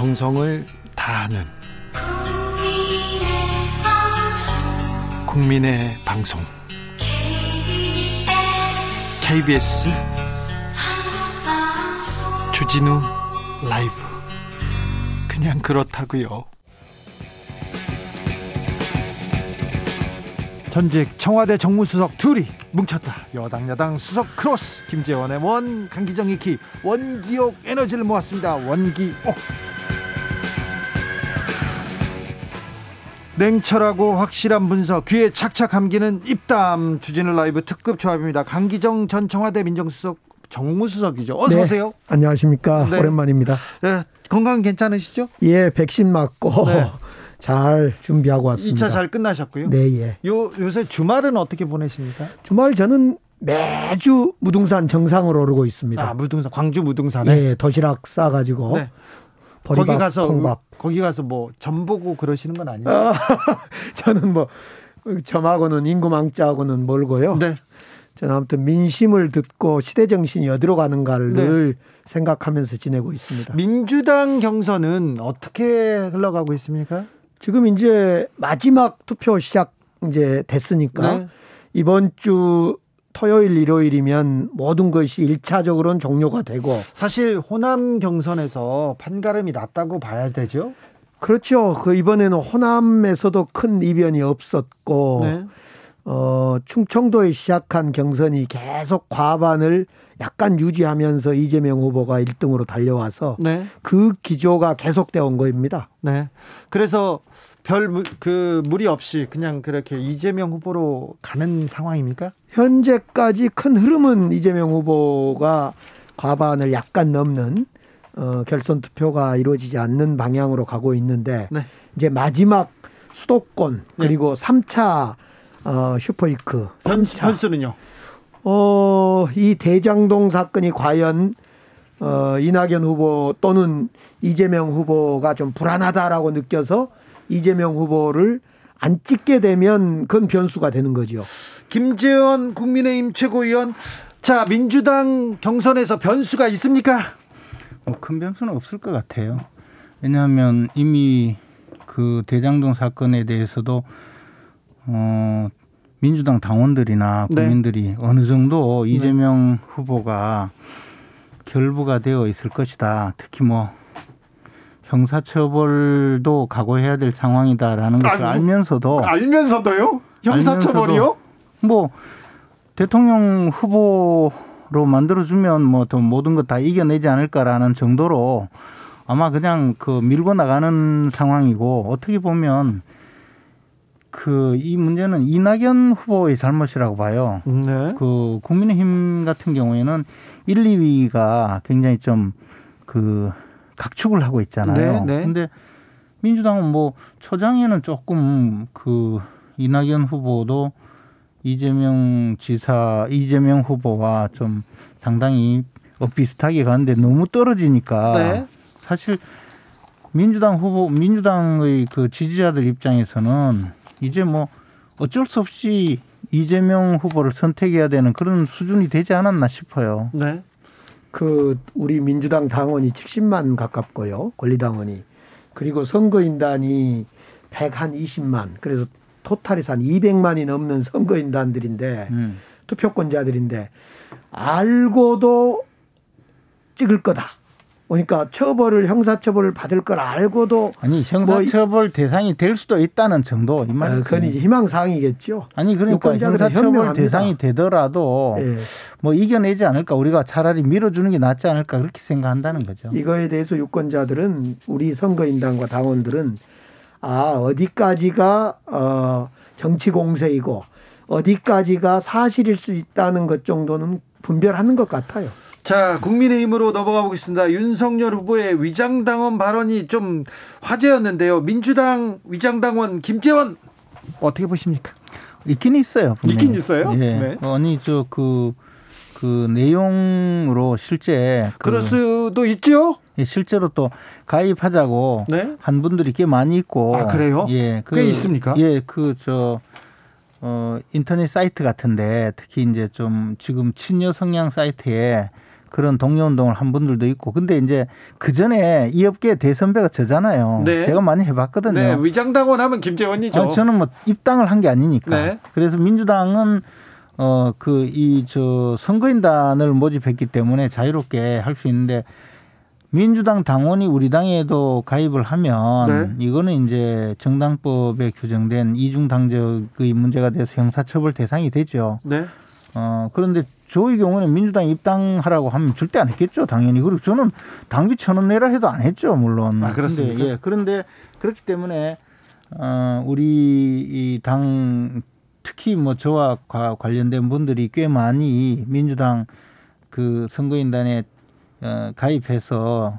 정성을 다하는 국민의 방송 KBS 주진우 라이브 그냥 그렇다고요. 전직 청와대 정무수석 둘이 뭉쳤다. 여당 야당 수석 크로스 김재원의 원 강기정의 기 원기옥 에너지를 모았습니다. 원기옥. 냉철하고 확실한 분석 귀에 착착 감기는 입담 주진우 라이브 특급 조합입니다. 강기정 전 청와대 민정수석 정무수석이죠. 어서 네, 오세요. 안녕하십니까. 네. 오랜만입니다. 네, 건강 괜찮으시죠? 예, 백신 맞고 네. 잘 준비하고 왔습니다. 2차 잘 끝나셨고요. 네, 예. 요 요새 주말은 어떻게 보내십니까? 주말 저는 매주 무등산 정상으로 오르고 있습니다. 아, 무등산 광주 무등산에 예, 도시락 싸 가지고 네. 거기 가서 콩밥. 거기 가서 뭐 점 보고 그러시는 건 아니에요? 아, 저는 뭐 점하고는 인구망자하고는 멀고요. 네. 저는 아무튼 민심을 듣고 시대 정신이 어디로 가는가를 네. 늘 생각하면서 지내고 있습니다. 민주당 경선은 어떻게 흘러가고 있습니까? 지금 이제 마지막 투표 시작 이제 됐으니까 네. 이번 주 토요일 일요일이면 모든 것이 일차적으로는 종료가 되고 사실 호남 경선에서 판가름이 났다고 봐야 되죠. 그렇죠. 그 이번에는 호남에서도 큰 이변이 없었고 네. 어 충청도에 시작한 경선이 계속 과반을 약간 유지하면서 이재명 후보가 1등으로 달려와서 네. 그 기조가 계속되어 온 겁니다. 네. 그래서 별 그 무리 없이 그냥 그렇게 이재명 후보로 가는 상황입니까? 현재까지 큰 흐름은 이재명 후보가 과반을 약간 넘는 어, 결선 투표가 이루어지지 않는 방향으로 가고 있는데 네. 이제 마지막 수도권 그리고 삼 3차 어, 슈퍼이크 3차 변수는요. 어, 이 대장동 사건이 과연 어, 이낙연 후보 또는 이재명 후보가 좀 불안하다라고 느껴서 이재명 후보를 안 찍게 되면 그건 변수가 되는 거죠. 김재원 국민의힘 최고위원 자 민주당 경선에서 변수가 있습니까? 뭐 큰 변수는 없을 것 같아요. 왜냐하면 이미 그 대장동 사건에 대해서도 어 민주당 당원들이나 네. 국민들이 어느 정도 이재명 후보가 결부가 되어 있을 것이다. 특히 뭐 형사처벌도 각오해야 될 상황이다라는 것을 아이고. 알면서도 알면서도요? 형사처벌이요? 뭐 대통령 후보로 만들어주면 뭐더 모든 것 다 이겨내지 않을까라는 정도로 아마 그냥 그 밀고 나가는 상황이고 어떻게 보면 그 이 문제는 이낙연 후보의 잘못이라고 봐요. 네. 그 국민의힘 같은 경우에는 1, 2위가 굉장히 좀그 각축을 하고 있잖아요. 네, 네. 근데 민주당은 뭐 초장에는 조금 그 이낙연 후보도 이재명 지사, 이재명 후보와 좀 상당히 어, 비슷하게 가는데 너무 떨어지니까 네. 사실 민주당 후보, 민주당의 그 지지자들 입장에서는 이제 뭐 어쩔 수 없이 이재명 후보를 선택해야 되는 그런 수준이 되지 않았나 싶어요. 네. 그 우리 민주당 당원이 70만 가깝고요. 권리당원이. 그리고 선거인단이 120만. 그래서 토탈에서 한 200만이 넘는 선거인단들인데 음. 투표권자들인데 알고도 찍을 거다. 그러니까 처벌을 형사처벌을 받을 걸 알고도 아니 형사처벌 대상이 될 수도 있다는 정도 이 어, 말이죠. 그건 이제 희망사항이겠죠. 아니 그러니까 형사처벌 현명합니다. 대상이 되더라도 예. 뭐 이겨내지 않을까 우리가 차라리 밀어주는 게 낫지 않을까 그렇게 생각한다는 거죠. 이거에 대해서 유권자들은 우리 선거인단과 당원들은 아 어디까지가 어 정치 공세이고 어디까지가 사실일 수 있다는 것 정도는 분별하는 것 같아요. 자, 국민의힘으로 넘어가 보겠습니다. 윤석열 후보의 위장당원 발언이 좀 화제였는데요. 민주당 위장당원 김재원 어떻게 보십니까? 있긴 있어요. 분명히. 있긴 있어요? 예. 네. 아니 저그그 내용으로 실제 그 그럴 수도 있죠. 예, 실제로 또 가입하자고 네. 한 분들이 꽤 많이 있고 아, 그래요? 예, 꽤 있습니까? 예, 그저 어, 인터넷 사이트 같은데 특히 이제 좀 지금 친여 성향 사이트에 그런 동료 운동을 한 분들도 있고 근데 이제 그 전에 이 업계 대선배가 저잖아요. 네. 제가 많이 해봤거든요. 네, 위장당원 하면 김재원이죠. 아, 저는 뭐 입당을 한 게 아니니까. 네. 그래서 민주당은 어 그 이 저 선거인단을 모집했기 때문에 자유롭게 할 수 있는데 민주당 당원이 우리 당에도 가입을 하면 네. 이거는 이제 정당법에 규정된 이중 당적의 문제가 돼서 형사처벌 대상이 되죠. 네. 어 그런데 저의 경우는 민주당 입당하라고 하면 절대 안 했겠죠, 당연히. 그리고 저는 당비 천 원 내라 해도 안 했죠, 물론. 아, 그렇습니까? 근데, 예, 그런데 그렇기 때문에 어 우리 이 당 특히 뭐 저와 과- 관련된 분들이 꽤 많이 민주당 그 선거인단에 어, 가입해서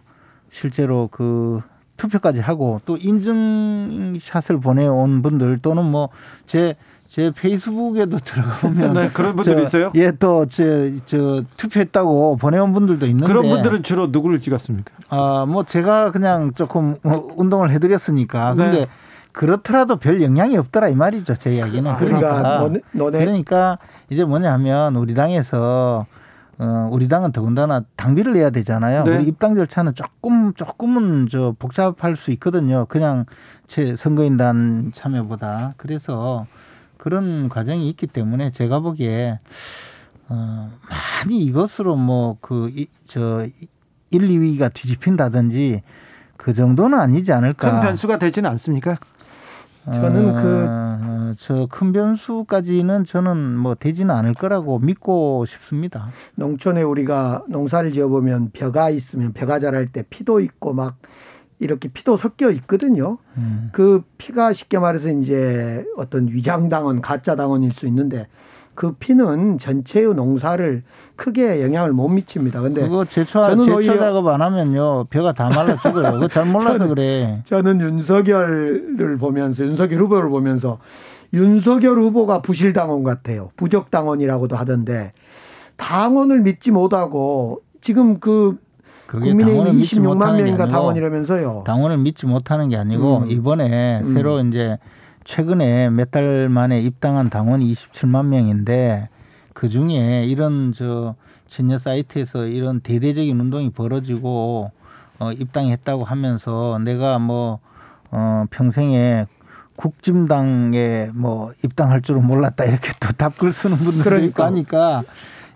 실제로 그 투표까지 하고 또 인증샷을 보내온 분들 또는 뭐제 제 페이스북에도 들어가 보면 네, 그런 분들이 저, 있어요? 예, 또저저 투표했다고 보내온 분들도 있는데 그런 분들은 주로 누구를 찍었습니까? 아, 뭐 제가 그냥 조금 뭐 운동을 해드렸으니까 근데 네. 그렇더라도 별 영향이 없더라 이 말이죠 제 이야기는 아, 그러니까 그러니까 너네, 너네 그러니까 이제 뭐냐면 우리 당에서 어 우리 당은 더군다나 당비를 내야 되잖아요. 네. 우리 입당 절차는 조금 조금은 저 복잡할 수 있거든요. 그냥 제 선거인단 참여보다 그래서 그런 과정이 있기 때문에 제가 보기에 어 많이 이것으로 뭐 뭐그저 1, 2위가 뒤집힌다든지 그 정도는 아니지 않을까. 큰 변수가 되지는 않습니까? 저는 그- 어, 저큰 변수까지는 저는 뭐 되지는 않을 거라고 믿고 싶습니다. 농촌에 우리가 농사를 지어 보면 벼가 있으면 벼가 자랄 때 피도 있고 막 이렇게 피도 섞여 있거든요. 음. 그 피가 쉽게 말해서 이제 어떤 위장당원, 가짜당원일 수 있는데 그 피는 전체의 농사를 크게 영향을 못 미칩니다. 근데 그거 제초 저는 제초 작업 안 하면요 벼가 다 말라 죽어요. 그거 잘 몰라서 그래. 저는 윤석열을 보면서 윤석열 후보를 보면서 윤석열 후보가 부실당원 같아요. 부적당원이라고도 하던데 당원을 믿지 못하고 지금 그 믿지 26만 못하는 게 명인가 당원이라면서요. 당원을 믿지 못하는 게 아니고 음. 이번에 음. 새로 이제 최근에 몇 달 만에 입당한 당원이 27만 명인데 그 중에 이런 저 진여 사이트에서 이런 대대적인 운동이 벌어지고 어, 입당했다고 하면서 내가 뭐 어, 평생에 국짐당에 뭐 입당할 줄은 몰랐다 이렇게 또 답글 쓰는 분들도 있고 그러니까. 하니까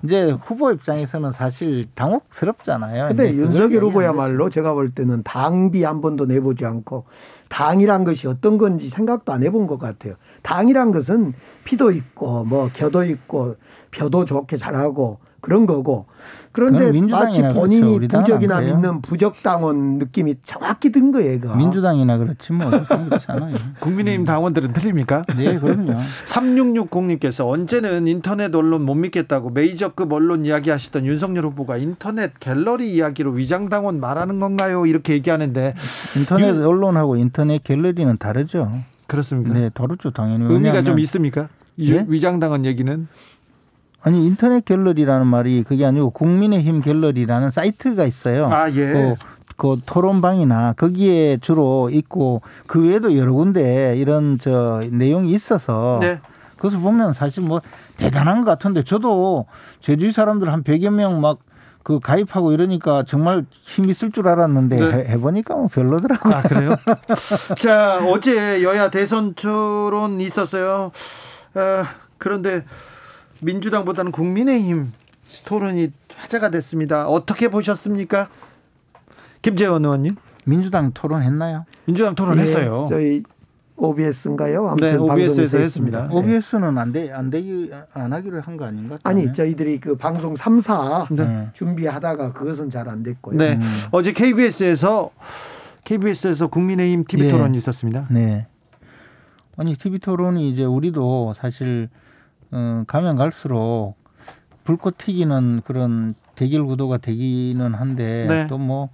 이제 후보 입장에서는 사실 당혹스럽잖아요. 근데 윤석열 후보야말로 제가 볼 때는 당비 한 번도 내보지 않고 당이란 것이 어떤 건지 생각도 안 해본 것 같아요. 당이란 것은 피도 있고 뭐 겨도 있고 벼도 좋게 자라고 그런 거고 그런데 마치 그렇죠. 본인이 부적이나. 믿는 부적 당원 느낌이 정확히 든 거예요. 얘가. 민주당이나 그렇지 뭐 그렇잖아요. 국민의힘 당원들은 틀립니까? 네, 그럼요. 3660님께서 언제는 인터넷 언론 못 믿겠다고 메이저급 언론 이야기하시던 윤석열 후보가 인터넷 갤러리 이야기로 위장 당원 말하는 건가요? 이렇게 얘기하는데 인터넷 유- 언론하고 인터넷 갤러리는 다르죠. 그렇습니까? 네, 다르죠, 당연히. 의미가 좀 왜냐하면 있습니까? 이 예? 위장당원 얘기는 아니 인터넷 갤러리라는 말이 그게 아니고 국민의힘 갤러리라는 사이트가 있어요. 아 예. 그, 그 토론방이나 거기에 주로 있고 그 외에도 여러 군데 이런 저 내용이 있어서 네. 그래서 보면 사실 뭐 대단한 것 같은데 저도 제주의 사람들 한 100여 명 막 그 가입하고 이러니까 정말 힘 있을 줄 알았는데 네. 해- 해보니까 뭐 별로더라고요. 아 그래요? 자 어제 여야 대선 토론 있었어요. 아, 그런데 민주당보다는 국민의힘 토론이 화제가 됐습니다. 어떻게 보셨습니까? 김재원 의원님, 민주당 토론했나요? 민주당 토론했어요. 예, 저희 OBS인가요? 아무튼 네, OBS 에서 방송에서 했습니다. 했습니다. 네. OBS는 안 돼, 안 되기, 안 하기로 한 거 아닌가? 아니 저희들이 그 방송 3사 네. 준비하다가 그것은 잘 안 됐고요. 네, 음. 어제 KBS에서 KBS에서 국민의힘 TV 예. 토론이 있었습니다. 네. 아니, TV 토론이 이제 우리도 사실, 어, 가면 갈수록 불꽃 튀기는 그런 대결 구도가 되기는 한데 네. 또 뭐,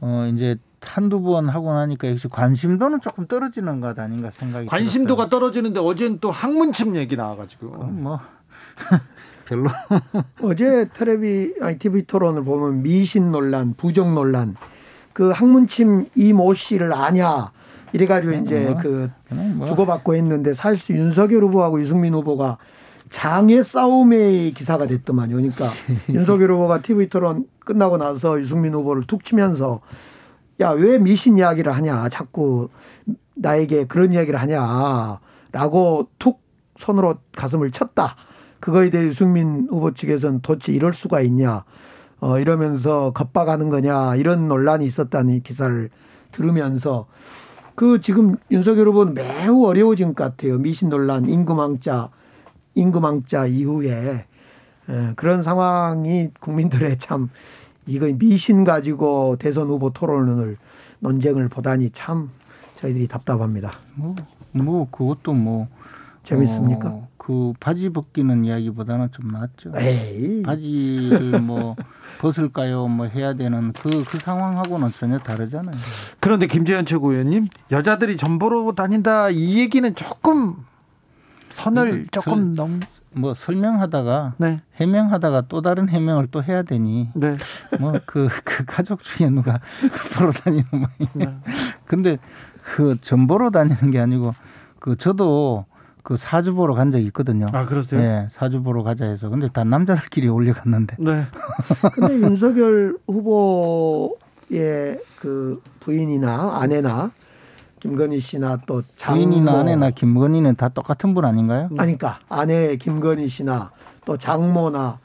어, 이제 한두 번 하고 나니까 역시 관심도는 조금 떨어지는 것 아닌가 생각이 관심도가 떨어지는데 어제는 또 학문침 얘기 나와가지고 들었어요. 뭐, 별로. 어제 텔레비 아니 TV 토론을 보면 미신 논란, 부정 논란, 그 학문침 이 모 씨를 아냐 이래가지고 이제 뭐, 그 뭐. 주고받고 했는데 사실 윤석열 후보하고 유승민 후보가 장의 싸움의 기사가 됐더만요. 그러니까 윤석열 후보가 TV 토론 끝나고 나서 유승민 후보를 툭 치면서 야, 왜 미신 이야기를 하냐. 자꾸 나에게 그런 이야기를 하냐. 라고 툭 손으로 가슴을 쳤다. 그거에 대해 유승민 후보 측에서는 도대체 이럴 수가 있냐. 어, 이러면서 겁박하는 거냐. 이런 논란이 있었다는 기사를 들으면서 그 지금 윤석열 후보는 매우 어려워진 것 같아요. 미신 논란, 임금왕자, 임금왕자 이후에 에, 그런 상황이 국민들의 참 이거 미신 가지고 대선 후보 토론을 논쟁을 보다니 참 저희들이 답답합니다. 뭐, 뭐 그것도 뭐 재밌습니까? 어, 그 바지 벗기는 이야기보다는 좀 낫죠. 에이. 바지를 뭐 벗을까요? 뭐 해야 되는 그, 그 상황하고는 전혀 다르잖아요. 그런데 김재현 최고위원님 여자들이 전보로 다닌다 이 얘기는 조금 선을 그, 조금 그, 넘. 뭐 설명하다가 네. 해명하다가 또 다른 해명을 또 해야 되니 네. 뭐그그 가족 중에 누가 보러 다니는 모양이냐. 네. 근데 그 전보러 다니는 게 아니고 그 저도 그 사주 보러 간 적이 있거든요. 아 그러세요? 네, 사주 보러 가자 해서 근데 다 남자들끼리 올려갔는데 네. 근데 윤석열 후보의 그 부인이나 아내나 김건희 씨나 또 장모 부인이나 아내나 김건희는 다 똑같은 분 아닌가요? 아니까 아내 김건희 씨나 또 장모나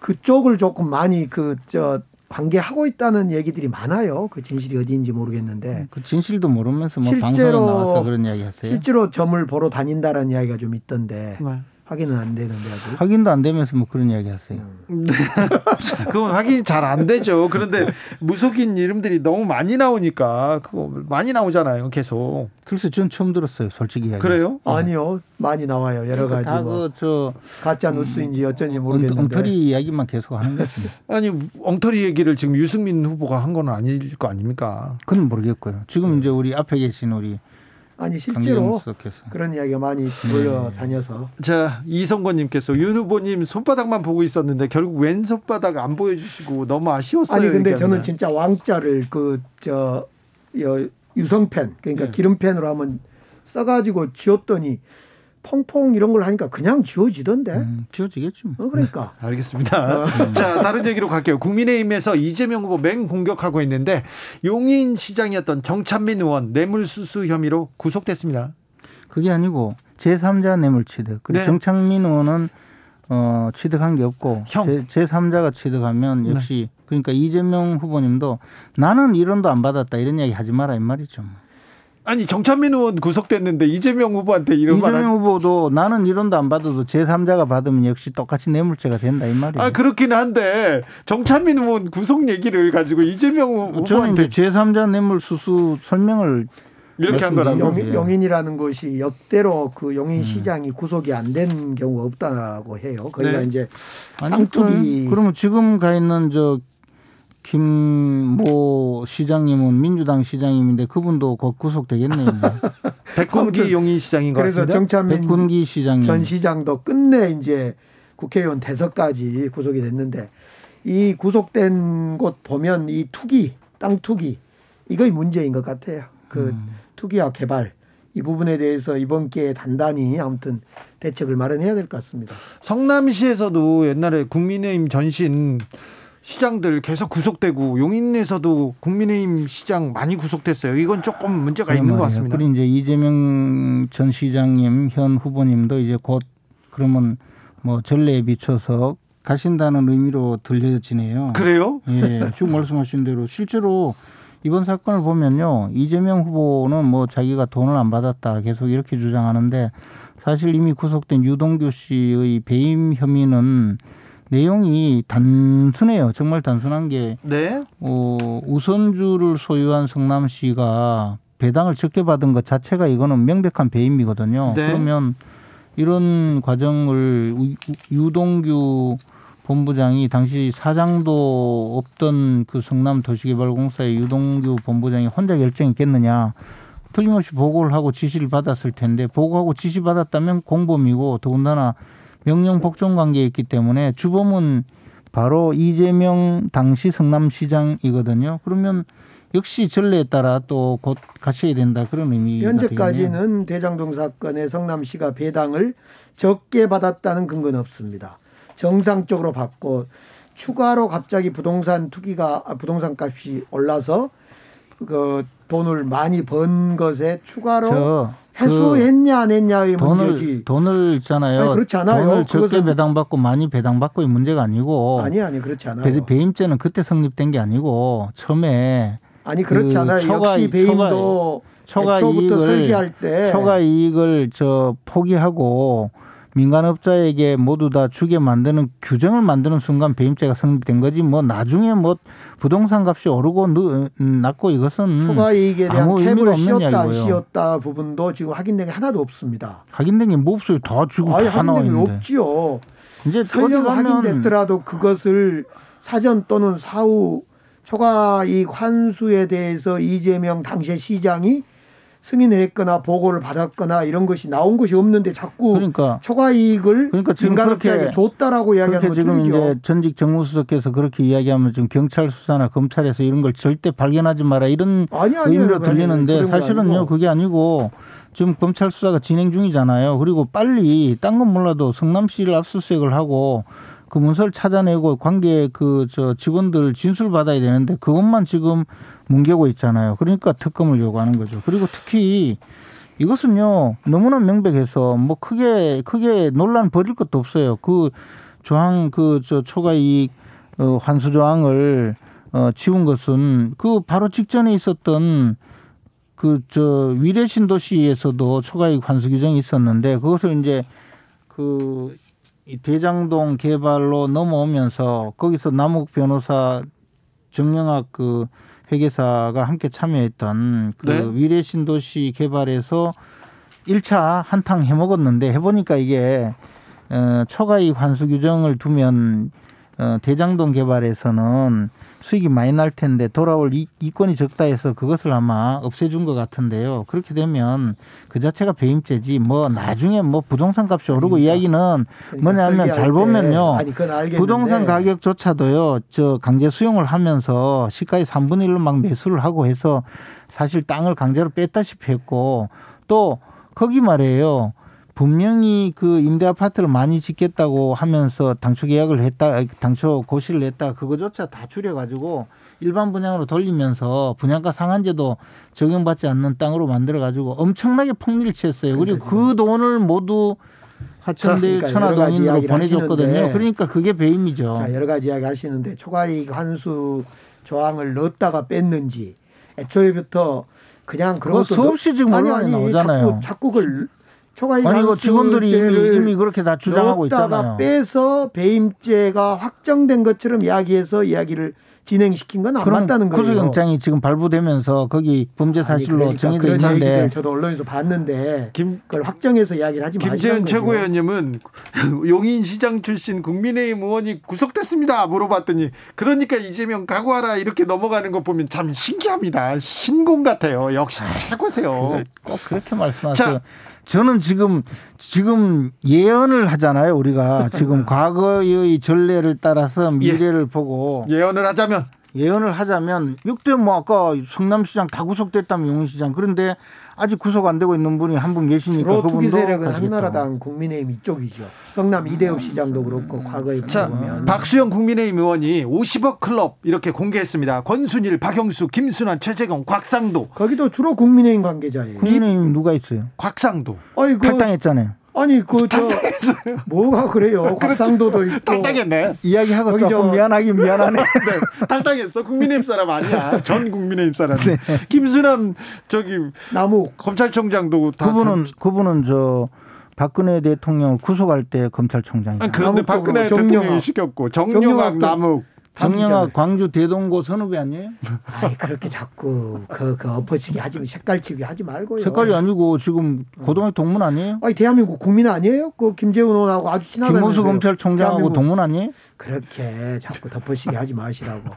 그쪽을 조금 많이 그 저 관계하고 있다는 얘기들이 많아요. 그 진실이 어디인지 모르겠는데 그 진실도 모르면서 뭐 실제로- 방송에 나와서 그런 이야기 하세요? 실제로 점을 보러 다닌다라는 이야기가 좀 있던데 네. 확인은 안 되는데 아직. 확인도 안 되면서 뭐 그런 이야기 하세요. 그건 확인이 잘 안 되죠. 그런데 무속인 이름들이 너무 많이 나오니까 그거 많이 나오잖아요. 계속. 그래서 전 처음 들었어요, 솔직히 이야기. 그래요? 아니요 많이 나와요 여러 가지 뭐 다그저 가짜 뉴스인지 어쩐지 모르겠는데 엉터리 이야기만 계속 하는 거지. 아니 엉터리 얘기를 지금 유승민 후보가 한 건 아닐 거 아닙니까? 그건 모르겠고요. 지금 이제 우리 앞에 계신 우리 아니 실제로 그런 이야기가 많이 돌려 다녀서 자 이성권님께서 윤 후보님 손바닥만 보고 있었는데 결국 왼 손바닥 안 보여주시고 너무 아쉬웠어요. 아니 근데 얘기합니다. 저는 진짜 왕자를 그 저 유성펜 그러니까 네. 기름펜으로 한번 써가지고 지웠더니 퐁퐁 이런 걸 하니까 그냥 지워지던데. 음, 지워지겠지 뭐. 어 그러니까 알겠습니다. 자, 다른 얘기로 갈게요. 국민의힘에서 이재명 후보 맹 공격하고 있는데 용인 시장이었던 정찬민 의원 뇌물수수 혐의로 구속됐습니다. 그게 아니고 제3자 뇌물 취득. 그리고 네. 정창민 의원은 어, 취득한 게 없고 형. 제, 제3자가 취득하면 역시 그러니까 이재명 후보님도 나는 1원도 안 받았다 이런 이야기 하지 마라 이 말이죠. 아니 정찬민 의원 구속됐는데 이재명 후보한테 이런 말 이재명 한... 후보도 나는 1원도 안 받아도 제3자가 받으면 역시 똑같이 뇌물죄가 된다 이 말이에요. 아 그렇긴 한데 정찬민 의원 구속 얘기를 가지고 이재명 저는 후보한테 이제 제3자 뇌물 수수 설명을 이렇게 한 거라고. 예. 용인이라는 곳이 역대로 그 용인 음. 시장이 구속이 안 된 경우가 없다고 해요. 거기가 네. 이제 아니 땅투기 그- 그러면 지금 가 있는 저 김모 시장님은 민주당 시장님인데 그분도 곧 구속되겠네요. 뭐. 백군기 용인 시장인 것 그래서 같습니다. 정찬민 백군기 시장님. 전 시장도 끝내 이제 국회의원 대서까지 구속이 됐는데 이 구속된 곳 보면 이 투기 땅 투기 이거이 문제인 것 같아요. 그 음. 투기와 개발 이 부분에 대해서 이번 기회에 단단히 아무튼 대책을 마련해야 될 것 같습니다. 성남시에서도 옛날에 국민의힘 전신 시장들 계속 구속되고 용인에서도 국민의힘 시장 많이 구속됐어요. 이건 조금 문제가 있는 것 같습니다. 그리고 이제 이재명 전 시장님 현 후보님도 이제 곧 그러면 뭐 전례에 비춰서 가신다는 의미로 들려지네요. 그래요? 예, 지금 말씀하신 대로 실제로 이번 사건을 보면요. 이재명 후보는 뭐 자기가 돈을 안 받았다 계속 이렇게 주장하는데 사실 이미 구속된 유동규 씨의 배임 혐의는 내용이 단순해요. 정말 단순한 게 네. 어, 우선주를 소유한 성남시가 배당을 적게 받은 것 자체가 이거는 명백한 배임이거든요. 네. 그러면 이런 과정을 우- 유동규 본부장이 당시 사장도 없던 그 성남 도시개발공사의 유동규 본부장이 혼자 결정했겠느냐. 틀림없이 보고를 하고 지시를 받았을 텐데 보고하고 지시 받았다면 공범이고 더군다나 명령 복종 관계에 있기 때문에 주범은 바로 이재명 당시 성남시장이거든요. 그러면 역시 전례에 따라 또곧 가셔야 된다 그런 의미. 현재까지는 대장동 사건에 성남시가 배당을 적게 받았다는 근거는 없습니다. 정상적으로 받고 추가로 갑자기 부동산 투기가 아, 부동산 값이 올라서 그 돈을 많이 번 것에 추가로 해소했냐 안 했냐의 그 돈을, 문제지. 돈을 있잖아요. 아니, 그렇지 않아요. 돈을 적게 배당받고 많이 배당받고의 문제가 아니고 아니 아니 그렇지 않아요. 배, 배임죄는 그때 성립된 게 아니고 처음에 아니 그렇지 그 않아요. 초과- 역시 배임도 초과 애초부터 이익을 설계할 때 초과 이익을 저 포기하고 민간업자에게 모두 다 주게 만드는 규정을 만드는 순간 배임죄가 성립된 거지 뭐 나중에 뭐 부동산 값이 오르고 느- 낮고 이것은 초과 이익에 대한 캡을 씌웠다 안. 씌웠다 부분도 지금 확인된 게 하나도 없습니다. 확인된 게 뭐 없어요. 다 지금 아예 다 나와 있는데. 없지요. 이제 설령 확인됐더라도 그것을 사전 또는 사후 초과 이익 환수에 대해서 이재명 당시의 시장이 승인을 했거나 보고를 받았거나 이런 것이 나온 것이 없는데 자꾸 그러니까 초과 이익을 그러니까 지금 그렇게- 줬다라고 이야기하는 그렇게 건 지금 틀리죠. 이제 전직 정무수석께서 그렇게 이야기하면 지금 경찰 수사나 검찰에서 이런 걸 절대 발견하지 마라 이런 아니 아니요. 의미로 들리는데 그런 거 사실은요 아니고. 그게 아니고 지금 검찰 수사가 진행 중이잖아요. 그리고 빨리 딴 건 몰라도 성남시를 압수수색을 하고 그 문서를 찾아내고 관계 그 저 직원들 진술 받아야 되는데 그것만 지금 뭉개고 있잖아요. 그러니까 특검을 요구하는 거죠. 그리고 특히 이것은요 너무나 명백해서 뭐 크게 크게 논란 벌일 것도 없어요. 그 조항 그 저 초과 이익 어, 환수 조항을 어, 지운 것은 그 바로 직전에 있었던 그 저 위례 신도시에서도 초과이익 환수 규정이 있었는데 그것을 이제 그이 대장동 개발로 넘어오면서 거기서 남욱 변호사 정영학 그 회계사가 함께 참여했던 그 네. 위례 신도시 개발에서 1차 한탕 해 먹었는데 해보니까 이게 어, 초과이익 환수 규정을 두면 어, 대장동 개발에서는 수익이 많이 날 텐데 돌아올 이, 이권이 적다 해서 그것을 아마 없애준 것 같은데요. 그렇게 되면 그 자체가 배임죄지 뭐 나중에 뭐 부동산 값이 오르고 그러니까. 이야기는 뭐냐면 잘 때- 보면요. 아니 부동산 가격조차도요, 저 강제 수용을 하면서 시가의 3분의 1로 막 매수를 하고 해서 사실 땅을 강제로 뺐다시피 했고 또 거기 말이에요. 분명히 그 임대 아파트를 많이 짓겠다고 하면서 당초 계약을 했다, 당초 고시를 했다, 그거조차 다 줄여가지고 일반 분양으로 돌리면서 분양가 상한제도 적용받지 않는 땅으로 만들어가지고 엄청나게 폭리를 취했어요. 그리고 그 돈을 모두 하천대 그러니까 천화동인으로 보내줬거든요. 하시는데 그러니까 그게 배임이죠. 자, 여러 가지 이야기 하시는데 초과이익 환수 조항을 넣었다가 뺐는지 애초에부터 그냥 그런 수없이 지금 아니, 아니, 나오잖아요. 자꾸, 자꾸 그걸 초과이익 아니 이거 직원들이 이미, 그렇게 다 주장하고 있잖아요. 빼서 배임죄가 확정된 것처럼 이야기해서 이야기를 진행시킨 건안 그럼 맞다는 거예요. 구속영장이 지금 발부되면서 거기 범죄 사실로 그러니까 정해져 그런 있는데 저도 언론에서 봤는데 김 그걸 확정해서 이야기를 하지 김재현 마시라는 거죠. 최고위원님은 용인시장 출신 국민의힘 의원이 구속됐습니다 물어봤더니 그러니까 이재명 각오하라 이렇게 넘어가는 거 보면 참 신기합니다 신공 같아요 역시 최고세요 꼭 그렇게 말씀하세요. 자. 저는 지금 지금 예언을 하잖아요. 우리가 지금 과거의 전례를 따라서 예. 미래를 보고 예언을 하자면 예언을 하자면 6대 뭐 아까 성남시장 다 구속됐다면 용인시장 그런데 아직 구속 안 되고 있는 분이 한 분 계시니까 주로 투기 그분도 세력은 가시겠다. 한나라당 국민의힘 이쪽이죠. 성남 이대엽 시장도 그렇고 과거에 자 보면 박수영 국민의힘 의원이 50억 클럽 이렇게 공개했습니다 권순일 박영수 김순환 최재경 곽상도 거기도 주로 국민의힘 관계자예요. 국민의힘 누가 있어요? 곽상도 아니 그 탈당했잖아요. 아니 그 저 뭐가 그래요? 곽상도도 있고 탈당했네. 이야기하고 조금 저- 미안하긴 미안하네. 네, 탈당했어. 국민의힘 사람 아니야. 전 국민의힘 사람 김순환 저기 남욱. 검찰총장도 다 그분은 그분은 저 박근혜 대통령을 구속할 때 검찰총장이죠. 아니, 그런데 박근혜 대통령이. 시켰고 정영학도- 남욱 정영학 광주 대동고 선후배 아니에요? 아이 그렇게 자꾸 그, 그 엎어치기 하지 색깔치기 하지 말고요. 색깔이 아니고 지금 고등학교 동문 아니에요? 아니 대한민국 국민 아니에요? 그 김재훈 의원하고 아주 친하다면서요. 김문수 검찰총장하고. 동문 아니에요? 그렇게 자꾸 덮어치기 하지 마시라고.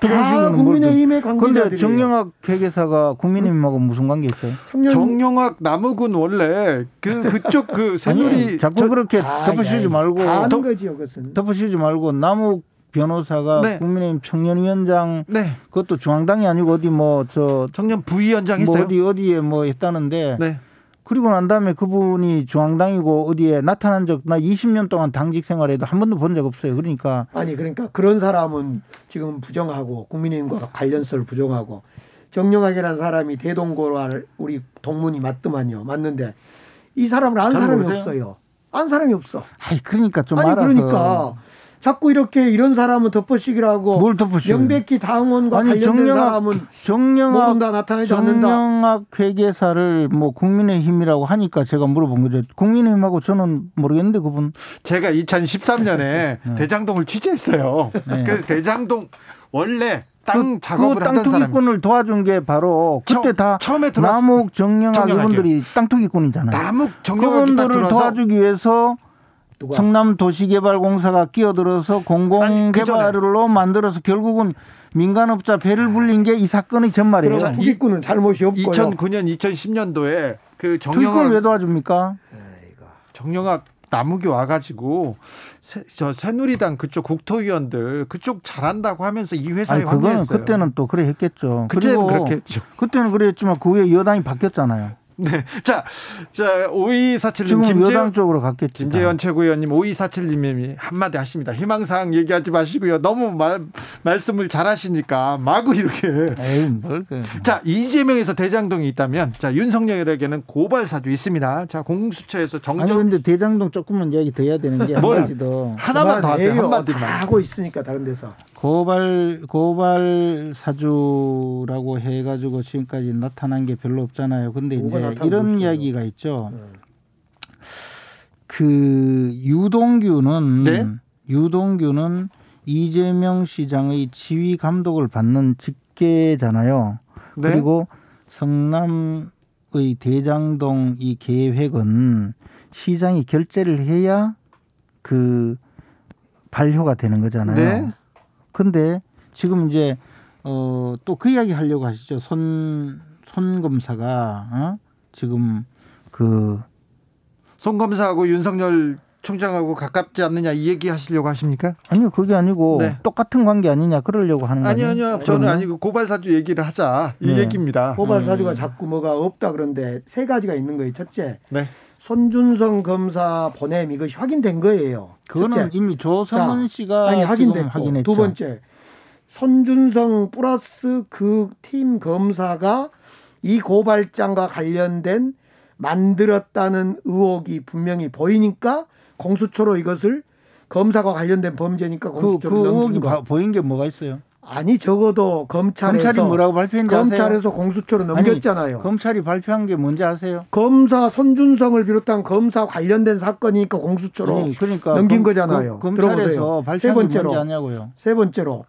다 국민의힘의 그런데 관계자들이 정영학 회계사가 국민의힘하고 무슨 관계 있어요? 청년 정영학 남욱은 원래 그 그쪽 그 새누리 아니, 자꾸 저- 그렇게 아, 덮어씌우지 야, 말고 덮- 거지요, 그것은. 덮어씌우지 말고 남욱 변호사가 네. 국민의힘 청년위원장 네. 그것도 중앙당이 아니고 어디 뭐 저 청년 부위원장 뭐 했어요. 어디 어디에 뭐 했다는데 네. 그리고 난 다음에 그분이 중앙당이고 어디에 나타난 적 나 20년 동안 당직 생활에도 한 번도 본 적 없어요. 그러니까 아니 그러니까 그런 사람은 지금 부정하고 국민의힘과 관련성을 부정하고 정영학이라는 사람이 대동고를 우리 동문이 맞더만요. 맞는데 이 사람을 안잘 사람이 모르세요? 없어요. 안 사람이 없어. 아이 그러니까 좀 아니 알아서 그러니까 자꾸 이렇게 이런 사람은 덮어씌기라고 뭘 덮어씌워요? 명백히 당원과 아니 관련된 정영학 사람은 정영학 모른다 나타나지 않는다. 정영학 회계사를 뭐 국민의힘이라고 하니까 제가 물어본 거죠. 국민의힘하고 저는 모르겠는데 그분 제가 2013년에 대장동을 취재했어요. 네. 그래서 대장동 원래 땅 그, 작업을 그 하던 사람 땅투기꾼을 도와준 게 바로 그때 다 처음에 들어왔- 남욱 정영학이요. 이분들이 땅 투기꾼이잖아요. 남욱 정영학이 딱 그분들을 들어와서 도와주기 위해서 누가 성남도시개발공사가 끼어들어서 아니, 그 공공개발로 만들어서 결국은 민간업자 배를 불린 게 이 사건의 전말이에요. 투기꾼은 잘못이 없고요. 2009년 2010년도에 그 투기꾼을 왜 정영학 도와줍니까? 정영학 남욱이 와가지고 새, 저 새누리당 그쪽 국토위원들 그쪽 잘한다고 하면서 이 회사에 아니 그거는. 그때는 또 그래 했겠죠. 그때는 그렇게 했죠. 그때는 그랬지만 그 후에 여당이 바뀌었잖아요. 네. 자, 자, 5247님, 지금 여당 김재현, 쪽으로 갔겠지. 김재현 최고위원님, 5247님이 한마디 하십니다. 희망 사항 얘기하지 마시고요. 너무 말, 말씀을 잘 하시니까 마구 이렇게. 에이 뭘 그. 자, 이재명에서 대장동이 있다면, 자, 윤석열에게는 고발 사주 있습니다. 자, 공수처에서 아니 정정, 근데 대장동 조금만 이야기 더 해야 되는 게한 뭘? 하나만 더 하세요. 한마디만. 하고 있으니까 다른 데서. 고발 고발 사주라고 해가지고 지금까지 나타난 게 별로 없잖아요. 근데 이제 이런? 이야기가 있죠. 네. 그 유동규는 네? 유동규는 이재명 시장의 지휘 감독을 받는 직계잖아요. 네? 그리고 성남의 대장동 이 계획은 시장이 결재를 해야 그 발효가 되는 거잖아요. 네. 근데 지금 이제 어 또 그 이야기 하려고 하시죠. 손, 손 검사가 어? 지금 그송 검사하고 윤석열 총장하고 가깝지 않느냐 이 얘기 하시려고 하십니까? 아니요 그게 아니고 네. 똑같은 관계 아니냐 그러려고 하는 아니, 거예요. 아니요. 저는 아니고 고발 사주 얘기를 하자. 이 네. 얘기입니다. 고발 음. 사주가 자꾸 뭐가 없다 그런데 세 가지가 있는 거예요. 첫째, 네. 손준성 검사 보냄 이것이 확인된 거예요. 그거는 첫째. 이미 조성은 자, 씨가 아니 확인됐고 확인했죠. 두 번째 손준성 플러스 그 팀 검사가 이 고발장과 관련된 만들었다는 의혹이 분명히 보이니까 공수처로 이것을 검사가 관련된 범죄니까 그, 공수처로 그 넘긴 의혹이 거. 봐- 보인 게 뭐가 있어요? 아니 적어도 검찰에서 검찰이 뭐라고 발표했는지 아세요? 검찰에서 공수처로 넘겼잖아요. 검찰이 발표한 게 뭔지 아세요? 검사 손준성을 비롯한 검사 관련된 사건이니까 공수처로 아니, 그러니까 넘긴 검- 거잖아요. 검- 들어보세요. 세 번째로. 세 번째로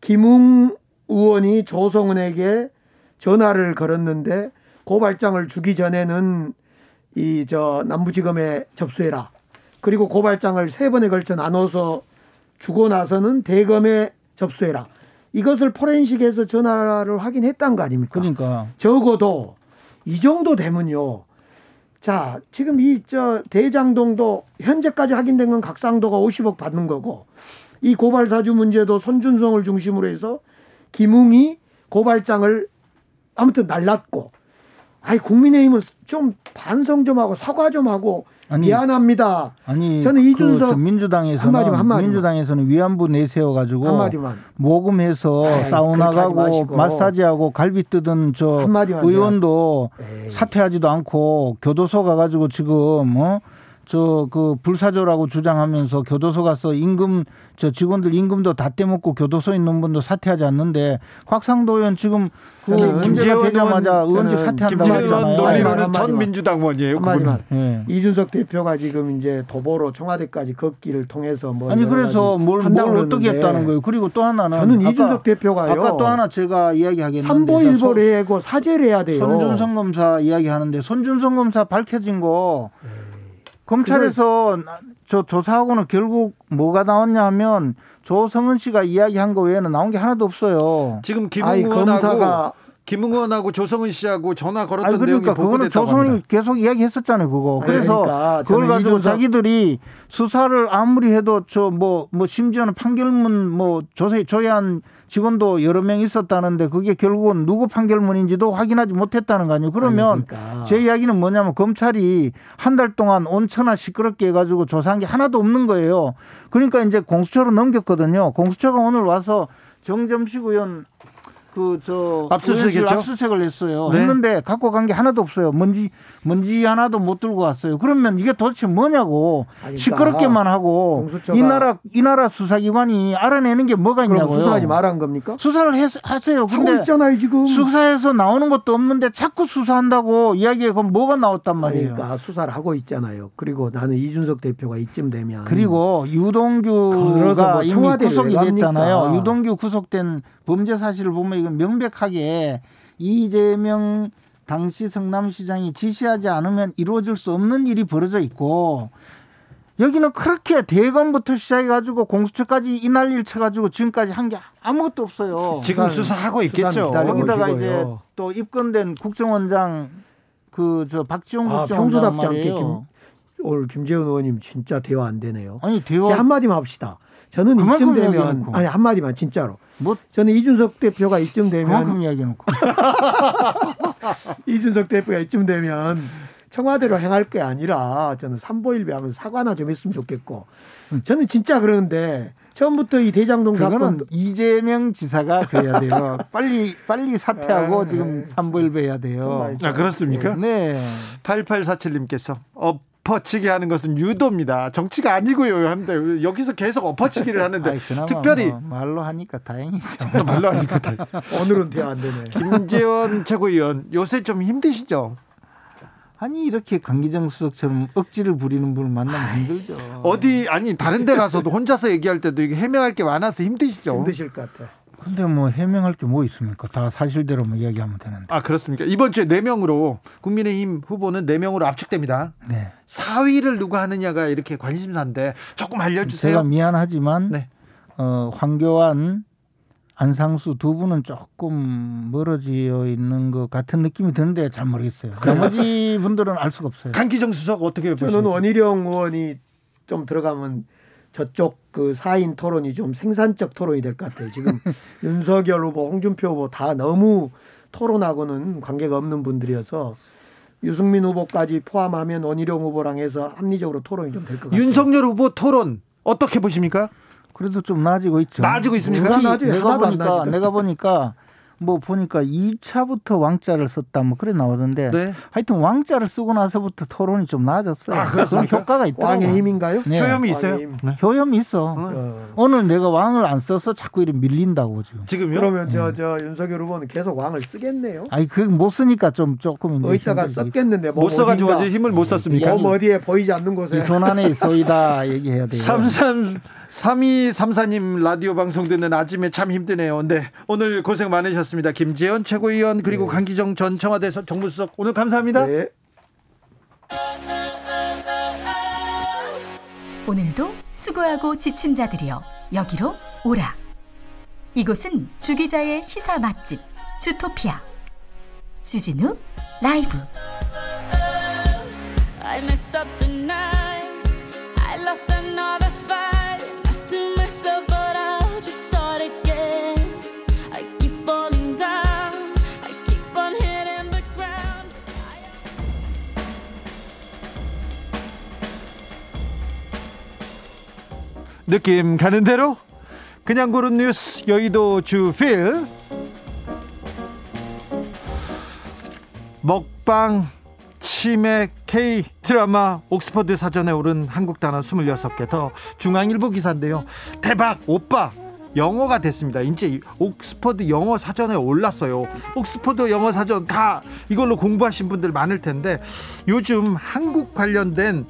김웅 의원이 조성은에게 전화를 걸었는데 고발장을 주기 전에는 이 저 남부지검에 접수해라. 그리고 고발장을 세 번에 걸쳐 나눠서 주고 나서는 대검에 접수해라. 이것을 포렌식에서 전화를 확인했다는 거 아닙니까? 그러니까 적어도 이 정도 되면요. 자, 지금 이 저 대장동도 현재까지 확인된 건 각상도가 50억 받는 거고 이 고발 사주 문제도 손준성을 중심으로 해서 김웅이 고발장을 아무튼 날랐고 아이 국민의힘은 좀 반성 좀 하고 사과 좀 하고 아니, 미안합니다. 아니 저는 이준석 그 민주당에서는 한마디만, 한마디만. 민주당에서는 위안부 내세워 가지고 모금해서 아이, 사우나 가고. 마사지하고 갈비 뜯은 저 의원도 에이. 사퇴하지도 않고 교도소 가 가지고 지금 어? 저 그 불사조라고 주장하면서 교도소 가서 임금 저 직원들 임금도 다 떼먹고 교도소에 있는 분도 사퇴하지 않는데 확상도 의원 지금 그 문제가 김재원 되자마자 의원, 의원직 사퇴한다고 하잖아요. 논리로는 한마디만. 전 민주당원이에요. 한마디만 그분은. 예. 이준석 대표가 지금 이제 도보로 청와대까지 걷기를 통해서 뭐 아니 그래서 뭘, 뭘 어떻게 했다는 거예요. 그리고 또 하나는 저는 아까- 이준석 대표가요. 아까 또 하나 제가 이야기하겠는데 삼보일보를 해고 사죄를 해야 돼요. 손준성 검사 이야기하는데 손준성 검사 밝혀진 거 검찰에서 나- 저 조사하고는 결국 뭐가 나왔냐 하면 조성은 씨가 이야기한 거 외에는 나온 게 하나도 없어요. 지금 김웅 의원하고 김웅원하고 조성은 씨하고 전화 걸었던 아니 그러니까 내용이 그거는 합니다. 계속 이야기했었잖아요 그거. 아니, 그래서 그러니까 그걸 가지고 이준석- 자기들이 수사를 아무리 해도 저뭐뭐 심지어는 판결문 뭐 조세 조회한 직원도 여러 명 있었다는데 그게 결국은 누구 판결문인지도 확인하지 못했다는 거 아니에요. 그러면 아니, 그러니까. 제 이야기는 뭐냐면 검찰이 한 달 동안 온천하 시끄럽게 해가지고 조사한 게 하나도 없는 거예요. 그러니까 이제 공수처로 넘겼거든요. 공수처가 오늘 와서 정점식 의원 그저 압수수색했죠? 압수수색을 했어요. 네. 했는데 갖고 간 게 하나도 없어요. 먼지 먼지 하나도 못 들고 왔어요. 그러면 이게 도대체 뭐냐고 아니, 시끄럽게만 하고 공수처가- 이 나라 이 나라 수사기관이 알아내는 게 뭐가 있냐고요. 수사하지 말한 겁니까? 수사를 해, 하세요. 하고 근데 있잖아요 지금. 수사에서 나오는 것도 없는데 자꾸 수사한다고 이야기에 그럼 뭐가 나왔단 말이에요. 그러니까 수사를 하고 있잖아요. 그리고 나는 이준석 대표가 이쯤 되면 그리고 유동규가 뭐 이미 청와대를 구속이? 됐잖아요. 유동규 구속된 범죄 사실을 보면 이건 명백하게 이재명 당시 성남시장이 지시하지 않으면 이루어질 수 없는 일이 벌어져 있고 여기는 그렇게 대검부터 시작해가지고 공수처까지 이 난리를 쳐가지고 지금까지 한 게 아무것도 없어요. 지금 수사하고 있겠죠. 여기다가. 이제 또 입건된 국정원장 그 저 박지원 아, 국정원장 평소답지 않게 말이에요. 김, 오늘 김재훈 의원님 진짜 대화 안 되네요. 아니 대화 한마디만 합시다. 저는 이쯤 되면. 아니 한 마디만 진짜로. 뭐 저는 이준석 대표가 이쯤 되면 그만큼 이야기해 놓고 이준석 대표가 이쯤 되면 청와대로 행할 게 아니라 저는 삼보일배 하면서 사과나 좀 했으면 좋겠고 저는 진짜 그러는데 처음부터 이 대장동 그거는 사건 이재명 지사가 그래야 돼요. 빨리 빨리 사퇴하고 아, 지금 참. 삼보일배 해야 돼요. 정말. 아, 그렇습니까? 네. 8847님께서 엎어치기 하는 것은 유도입니다. 정치가 아니고요. 한데 여기서 계속 엎어치기를 하는데 아이, 특별히 뭐 말로 하니까 다행이죠. 또 말로 하니까 다- 오늘은 대화 안 되네. 김재원 최고위원 요새 좀 힘드시죠? 아니 이렇게 강기정 수석처럼 억지를 부리는 분을 만나면 힘들죠. 어디 아니 다른 데 가서도 혼자서 얘기할 때도 이게 해명할 게 많아서 힘드시죠? 힘드실 것 같아. 근데 뭐 해명할 게 뭐 있습니까? 다 사실대로만 이야기하면 되는데. 아 그렇습니까? 이번 주에 4명으로 국민의힘 후보는 4명으로 압축됩니다. 네. 4위를 누가 하느냐가 이렇게 관심사인데 조금 알려주세요. 제가 미안하지만 네. 어, 황교안, 안상수 두 분은 조금 멀어지어 있는 것 같은 느낌이 드는데 잘 모르겠어요. 나머지 분들은 알 수가 없어요. 강기정 수석 어떻게 저는 보십니까? 원희룡 의원이 좀 들어가면 저쪽 그 사인 토론이 좀 생산적 토론이 될 것 같아요. 지금 윤석열 후보, 홍준표 후보 다 너무 토론하고는 관계가 없는 분들이어서 유승민 후보까지 포함하면 원희룡 후보랑 해서 합리적으로 토론이 좀 될 것 같아요. 윤석열 후보 토론 어떻게 보십니까? 그래도 좀 나아지고 있죠. 나아지고 있습니까? 내가 하나도 안 보니까. 내가 보니까 뭐 보니까 2차부터 왕자를 썼다 뭐 그래 나오던데 네. 하여튼 왕자를 쓰고 나서부터 토론이 좀 나아졌어요. 아? 그런 효과가 있더라고요. 왕의 힘인가요? 네. 효염이 있어요? 네. 효염이 있어. 어. 오늘 내가 왕을 안 써서 자꾸 이렇게 밀린다고 지금. 지금요? 그러면 저저 윤석열 후보는 계속 왕을 쓰겠네요. 아니 그 못 쓰니까 좀 조금 이제 어디다가. 썼겠는데 못 써가지고 힘을 못 썼습니까? 몸 어디에 보이지 않는 곳에 이손 안에 있어이다 얘기해야 돼요. 33 3234님 라디오 방송 듣는 아침에 참 힘드네요. 근데 오늘 고생 많으셨습니다. 김재원 최고위원 그리고 강기정 전 청와대 서- 정무수석 오늘 감사합니다. 네. 오늘도 수고하고 지친 자들이여 여기로 오라. 이곳은 주기자의 시사 맛집 주토피아 주진우 라이브 느낌 가는 대로 그냥 고른 뉴스 여의도 주필 먹방 치맥 K 드라마 옥스퍼드 사전에 오른 한국 단어 26개 더 중앙일보 기사인데요. 대박 오빠 영어가 됐습니다. 이제 옥스퍼드 영어 사전에 올랐어요. 옥스퍼드 영어 사전 다 이걸로 공부하신 분들 많을 텐데 요즘 한국 관련된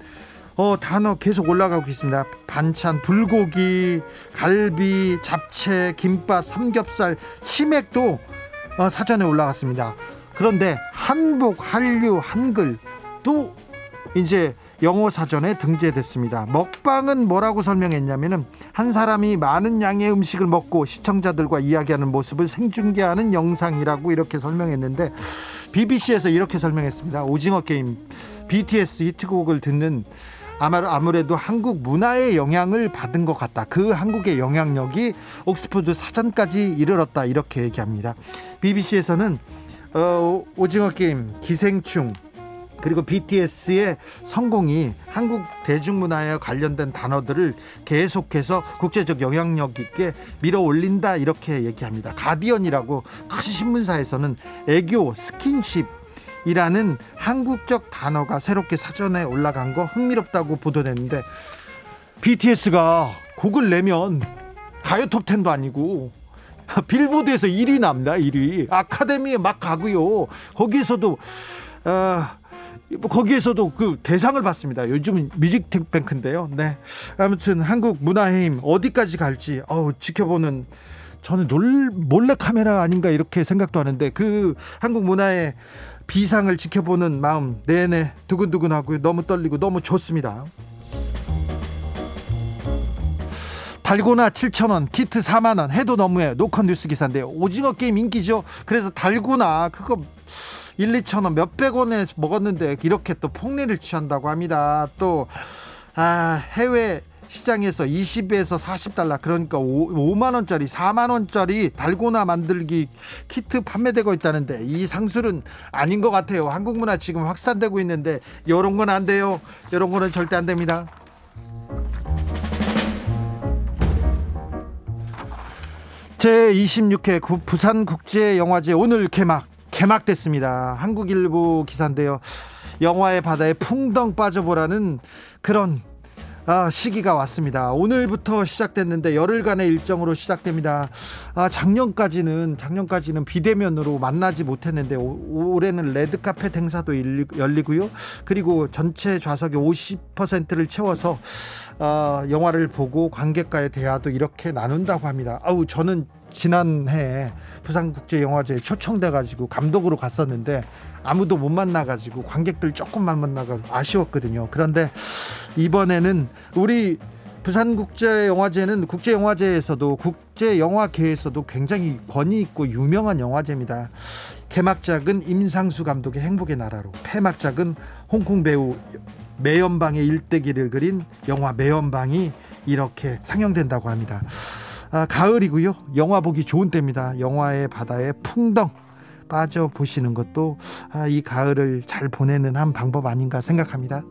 어, 단어 계속 올라가고 있습니다. 반찬, 불고기, 갈비, 잡채, 김밥, 삼겹살, 치맥도 어, 사전에 올라갔습니다. 그런데 한복, 한류, 한글도 이제 영어 사전에 등재됐습니다. 먹방은 뭐라고 설명했냐면은 한 사람이 많은 양의 음식을 먹고 시청자들과 이야기하는 모습을 생중계하는 영상이라고 이렇게 설명했는데 BBC에서 이렇게 설명했습니다. 오징어 게임 BTS 히트곡을 듣는 아무래도 한국 문화의 영향을 받은 것 같다. 그 한국의 영향력이 옥스퍼드 사전까지 이르렀다. 이렇게 얘기합니다. BBC에서는 어, 오징어 게임, 기생충, 그리고 BTS의 성공이 한국 대중문화에 관련된 단어들을 계속해서 국제적 영향력 있게 밀어 올린다 이렇게 얘기합니다. 가디언이라고 큰 신문사에서는 애교, 스킨십 이라는 한국적 단어가 새롭게 사전에 올라간 거 흥미롭다고 보도됐는데 BTS가 곡을 내면 가요 톱10도 아니고 빌보드에서 1위 납니다 1위 아카데미에 막 가고요 거기에서도 어, 뭐 거기에서도 그 대상을 받습니다. 요즘은 뮤직뱅크인데요. 네. 아무튼 한국 문화의 힘 어디까지 갈지 어우, 지켜보는 저는 놀, 몰래 카메라 아닌가 이렇게 생각도 하는데 그 한국 문화의 비상을 지켜보는 마음 내내 두근두근하고 너무 떨리고 너무 좋습니다. 달고나 7,000원, 키트 4만원 해도 너무해. 노컷 뉴스 기사인데요. 오징어 게임 인기죠. 그래서 달고나 그거 1, 2천원 몇백 원에 먹었는데 이렇게 또 폭리를 취한다고 합니다. 또 아, 해외 시장에서 20에서 40달러 그러니까 5, 만 원짜리 4만 원짜리 달고나 만들기 키트 판매되고 있다는데 이 상술은 아닌 것 같아요. 한국 문화 지금 확산되고 있는데 이런 건 안 돼요. 이런 거는 절대 안 됩니다. 제 26회 부산국제영화제 오늘 개막 개막됐습니다. 한국일보 기사인데요. 영화의 바다에 풍덩 빠져보라는 그런 아, 시기가 왔습니다. 오늘부터 시작됐는데 열흘간의 일정으로 시작됩니다. 아, 작년까지는 작년까지는 비대면으로 만나지 못했는데 오, 올해는 레드카펫 행사도 열리고요. 그리고 전체 좌석의 50%를 채워서 어, 영화를 보고 관객과의 대화도 이렇게 나눈다고 합니다. 아우 저는 지난해 부산국제영화제에 초청돼 가지고 감독으로 갔었는데 아무도 못 만나 가지고 관객들 조금만 만나가 아쉬웠거든요. 그런데 이번에는 우리 부산국제영화제는 국제영화제에서도 국제영화계에서도 굉장히 권위 있고 유명한 영화제입니다. 개막작은 임상수 감독의 행복의 나라로, 폐막작은 홍콩 배우 매연방의 일대기를 그린 영화 매연방이 이렇게 상영된다고 합니다. 아, 가을이고요. 영화 보기 좋은 때입니다. 영화의 바다에 풍덩 빠져 보시는 것도 아, 이 가을을 잘 보내는 한 방법 아닌가 생각합니다.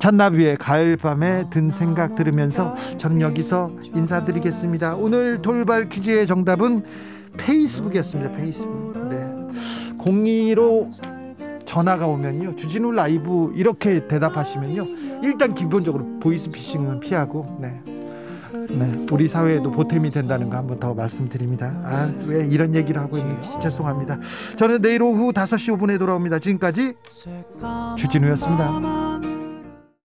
잔나비의 가을밤에 든 생각 들으면서 저는 여기서 인사드리겠습니다. 오늘 돌발 퀴즈의 정답은 페이스북이었습니다. 페이스북. 네. 02로 전화가 오면요. 주진우 라이브 이렇게 대답하시면요. 일단 기본적으로 보이스피싱은 피하고 네. 네, 우리 사회에도 보탬이 된다는 거 한번 더 말씀드립니다. 아, 왜 이런 얘기를 하고 있는지 죄송합니다. 저는 내일 오후 5시 5분에 돌아옵니다. 지금까지 주진우였습니다.